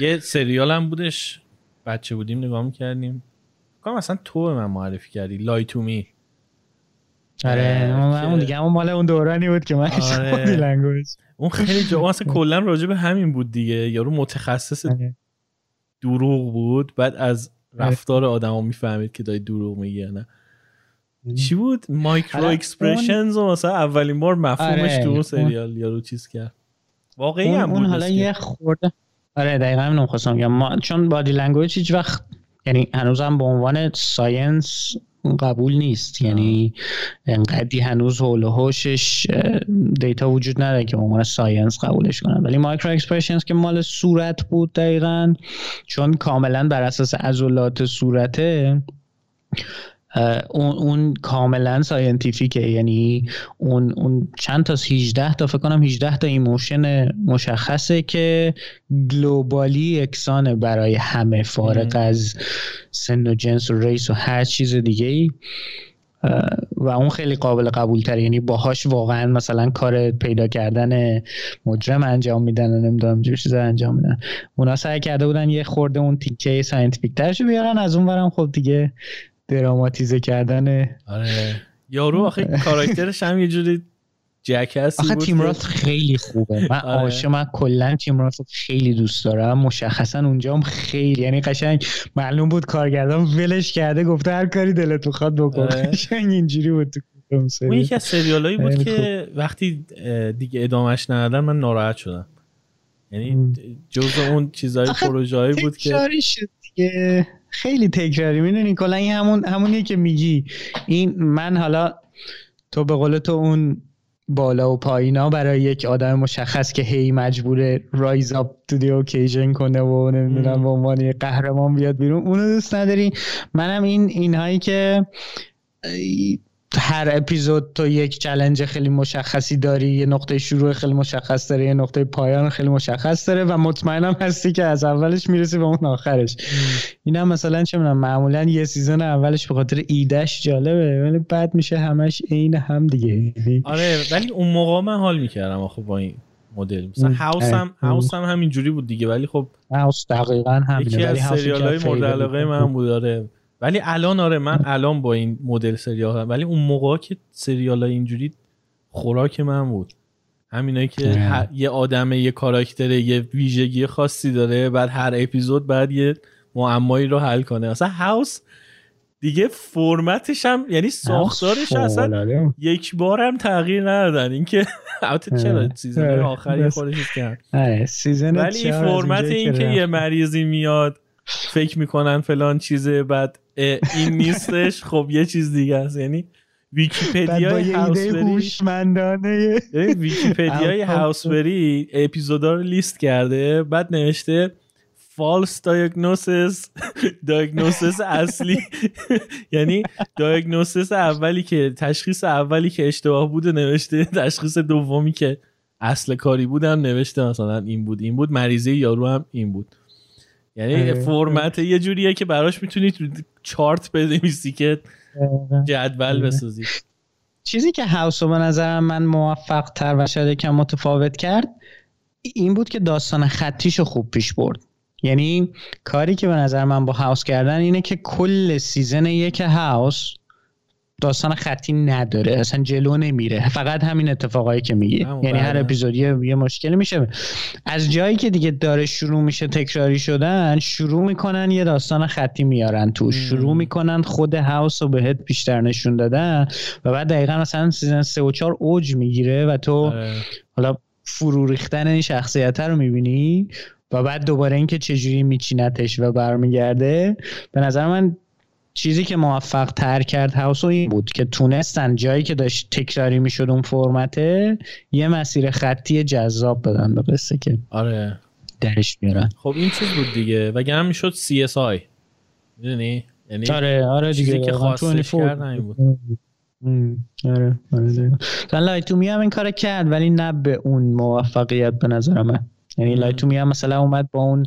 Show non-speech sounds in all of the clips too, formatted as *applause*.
یه سریال هم بودش. بچه بودیم نگاه می‌کردیم. کنم اصلا تو به من معرفی کردی. Lie to Me آره اون دیگه اون مال اون دورانی بود که من آره. اون خیلی جا اصلا کلا راجع به همین بود دیگه. یارو متخصص آره. دروغ بود. بعد از آره. رفتار آدما می‌فهمید که داری دروغ میگی یا نه. چی بود؟ micro expressions و مثلا اولین بار مفهومش تو اون سریال یارو چیز کرد. واقعی هم بود اون حالا یه خورده آره دقیقا همین خواستم ما چون body language هیچ وقت یعنی هنوزم به عنوان science قبول نیست. یعنی انقدی هنوز حول و حوشش data وجود نداره که به عنوان science قبولش کنن. ولی micro expressions که مال صورت بود دقیقا چون کاملا بر اساس عضلات صورته اون اون کاملا scientific ه یعنی اون اون چند تا 18 تا فکر کنم 18 تا emotion مشخصه که globally یکسانه برای همه فارغ از سن و جنس و race و هر چیز دیگه ای. و اون خیلی قابل قبول تر یعنی باهاش واقعا مثلا کار پیدا کردن مجرم انجام میدن و نمی‌دونم چه چیزا انجام میدن. اونا سعی کرده بودن یه خورده اون تیکه scientific ترشو بیارن. از اون برم خب دیگه دراماتیزه کردن. آره. یارو آخه کاراکترش هم یه جوری جکسی آخه تیم راست خیلی خوبه. من آره. من کلا تیم راست خیلی دوست دارم. مشخصا اونجا هم خیلی یعنی قشنگ معلوم بود کارگردان ولش کرده گفته هر کاری دلت بخواد بکن. آره. قشنگ اینجوری بود تو اون یکی از سریالایی بود که وقتی دیگه ادامش ندادن من ناراحت شدم. یعنی جزء اون چیزای پروژه‌ای بود که شد دیگه. خیلی تکراری. می‌دونی کلا این همون همونیه که میگی. این من حالا تو به قول تو اون بالا و پایینا برای یک آدم مشخص که هی مجبور rise up to the occasion کنه و نمی‌دونم به عنوان قهرمان بیاد بیرون اونو دوست نداری. منم این اینهایی که هر اپیزود تو یک challenge خیلی مشخصی داری یه نقطه شروع خیلی مشخص داره یه نقطه پایان خیلی مشخص داره و مطمئنم هستی که از اولش می‌رسی به اون آخرش. این هم مثلا چه می‌دونم معمولا یه season اولش به خاطر ایدش جالبه ولی بعد میشه همش عین هم دیگه. آره ولی اون موقع من حال می‌کردم آخه با این مدل. مثلا House هم House هم همینجوری بود دیگه ولی خب House دقیقا همینه از سریال های مورد علاقه من بود آره. ولی الان آره من الان با این مدل سریال ولی اون موقع که سریال های اینجوری خوراک من بود. همینایی که یه آدم یه کاراکتر یه ویژگی خاصی داره بعد هر اپیزود بعد یه معمایی رو حل کنه. مثلا House دیگه فرمتش هم یعنی ساختارش اصلا یک بار هم تغییر ندادن. اینکه *laughs* البته چرا season آخری خودش کرد؟ ولی فرمت اینکه یه مریضی میاد فکر می‌کنن فلان چیزه بعد این *laughs* نیستش. خب یه چیز دیگه است. یعنی ویکیپدیای House بری ویکیپدیای House بری اپیزودا رو لیست کرده بعد نوشته فالس دیاگنوسیس دیاگنوسیس اصلی. *laughs* یعنی دیاگنوسیس اولی که تشخیص اولی که اشتباه بوده نوشته. تشخیص دومی که اصل کاری بودم نوشته مثلا این بود این بود. مریضه یارو هم این بود. یعنی آره. فرمت یه جوریه که براش می‌تونی چارت بنویسی که جدول آره. بسازی چیزی که هاوس رو به نظر من موفق تر و شاید یکم متفاوت کرد این بود که داستان خطیش خوب پیش برد یعنی کاری که به نظر من با House کردن اینه که کل season یک House داستان خطی نداره اصلا جلو نمیره. فقط همین اتفاقایی که میگه یعنی هر بله. اپیزودی یه مشکلی میشه. از جایی که دیگه داره شروع میشه تکراری شدن شروع می‌کنن یه داستان خطی میارن تو شروع می‌کنن خود House رو بهت بیشتر نشون دادن و بعد دقیقا مثلا season سه و چهار اوج می‌گیره و تو آره. حالا فرو ریختن این شخصیت رو می‌بینی و بعد دوباره اینکه چجوری میچینتش و برمیگرده. به نظر من چیزی که موفق تر کرد هاوس این بود که تونستن جایی که داشت تکراری می‌شد اون فرمته یه مسیر خطی جذاب بدن به قصه که آره. درش میارن خب این چیز بود دیگه. وگرنه می‌شد CSI می‌دونی؟ یعنی آره آره دیگه. که خواستش کردن بود. آره آره Lie to Me هم این کار کرد ولی نه به اون موفقیت به نظر من. یعنی Lie to Me هم مثلا اومد با اون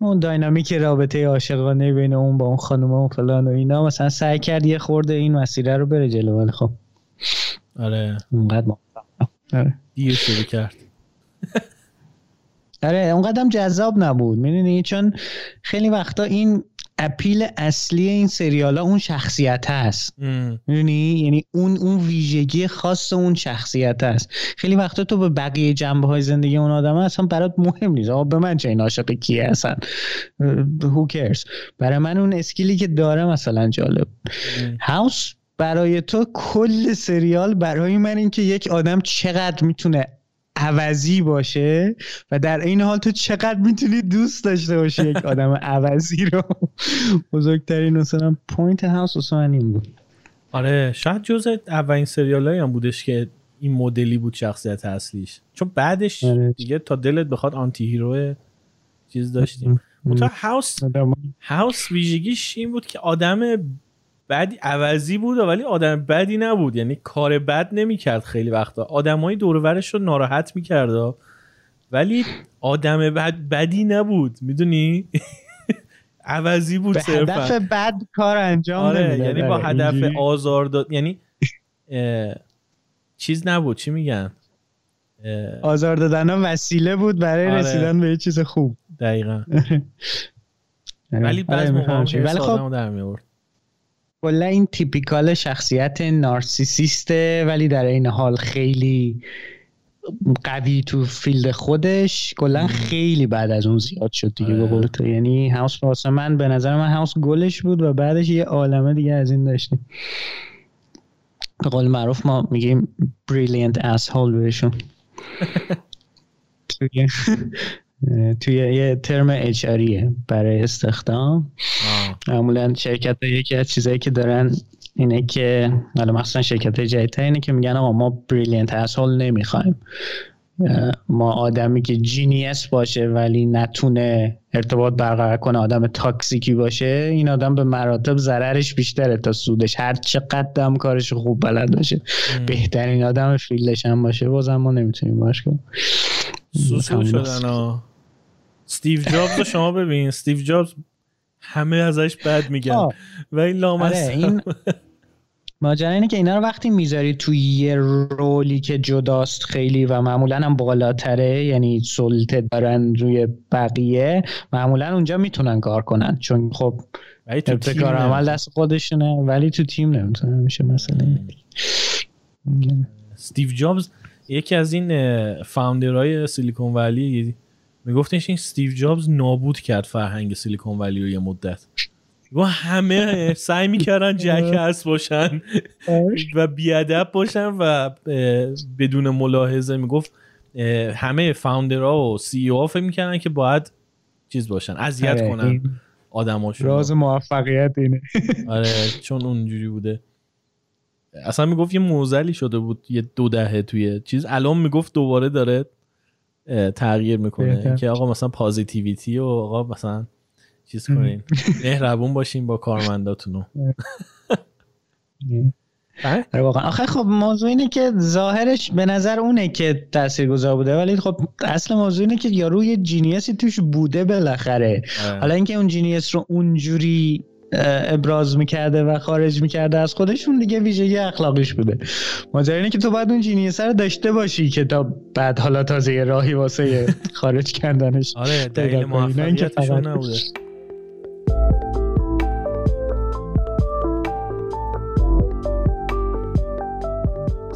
اون dynamic رابطه عاشقانه بین اون با اون خانم و فلان و اینا مثلا سعی کرد یه خورده این مسیره رو بره جلو ولی خب. آره. اونقدر آره. دیر شروع کرد. آره اونقدر جذاب نبود. می‌دونی؟ چون خیلی وقتا این appeal اصلی این سریال ها اون شخصیت هست. می‌دونی؟ یعنی اون اون ویژگی خاص اون شخصیت هست. خیلی وقتا تو به بقیه جنبه های زندگی اون آدم اصلا برات مهم نیست. آقا به من چه این عاشق کیه اصلا؟ who cares برای من اون اسکیلی که داره مثلا جالب. هاوس برای تو کل سریال برای من اینکه یک آدم چقدر می‌تونه عوضی باشه و در این حال تو چقدر می‌تونی دوست داشته باشی یک آدم عوضی رو؟ بزرگترین مثلا point House اصلا این بود. آره شاید جز اولین سریال هم بودش که این مدلی بود شخصیت اصلیش. چون بعدش آره. دیگه تا دلت بخواد anti-hero چیز داشتیم. منتها House House ویژگیش این بود که آدم بعدی عوضی بود ولی آدم بدی نبود. یعنی کار بد نمی‌کرد خیلی وقتا. آدمای دورورش رو ناراحت می‌کرد. ولی آدم بد بدی نبود. می‌دونی؟ *laughs* عوضی بود به هدف بد کار انجام آره یعنی با هدف آزار داد یعنی چیز نبود. چی میگن؟ آزار دادن وسیله بود برای آره. رسیدن به یه چیز خوب. دقیقا. *laughs* ولی بعض آره، موقع ولی خب در میورد کلا این تیپیکال شخصیت نارسیسیسته ولی در این حال خیلی قوی تو field خودش. کلا خیلی بعد از اون زیاد شد دیگه به قول تو. یعنی House واسه من به نظر من House گلش بود و بعدش یه عالمه دیگه از این داشتیم. به قول معروف ما میگیم brilliant asshole بهشون. *laughs* توی یه term HR یه برای استخدام. معمولا شرکت یکی از چیزایی که دارن اینه که حالا مخصوصا شرکت جدیدتر اینه که میگن آقا ما brilliant asshole نمی‌خوایم. ما آدمی که genius باشه ولی نتونه ارتباط برقرار کنه آدم toxic ی باشه این آدم به مراتب ضررش بیشتره تا سودش. هر چقدر هم کارش خوب بلد باشه بهترین آدم field ش هم باشه. بازم ما نمی‌تونیم باش کنیم. سوسو شدن استیو جابز رو شما ببین. استیو جابز همه ازش بد میگن. و این لامصب. این ماجرا اینه که اینا رو وقتی می‌ذاری توی یه role ی که جداست خیلی و معمولا هم بالاتره یعنی سلطه دارن روی بقیه معمولا اونجا می‌تونن کار کنن. چون خب ابتکار عمل دست خودشونه ولی تو تیم نمی‌تونه میشه مثلا استیو جابز یکی از این فاوندرهای سیلیکون ولی میگفتش این استیو جابز نابود کرد فرهنگ سیلیکون ولی رو یه مدت. و همه سعی می‌کردن جکس باشن و بیادب باشن و بدون ملاحظه می‌گفت همه فاوندرها و سی او فکر می‌کردن که باید چیز باشن اذیت آره، کنن آدماشون راز موفقیت اینه. *laughs* آره چون اونجوری بوده. اصلا می‌گفت یه موزلی شده بود یه دو دهه توی چیز. الان می‌گفت دوباره داره تغییر می‌کنه. که آقا مثلا پازیتیویتی و آقا مثلا چیز کنین. مهربون باشین با کارمنداتونو. *laughs* آره. واقعا. آخه خب موضوع اینه که ظاهرش به نظر اونه که تاثیرگذار بوده ولی خب اصل موضوع اینه که یارو یه جینیسی توش بوده بالاخره. آره. حالا اینکه اون جینیس رو اونجوری ابراز می‌کرده و خارج می‌کرده. از خودشون دیگه ویژگی اخلاقیش بوده. ماجرا اینه که تو باید اون جینیسه رو داشته باشی که تا بعد حالا تازه یه راهی واسه *laughs* خارج کردنش آره دلیل موفقیتشون نبوده.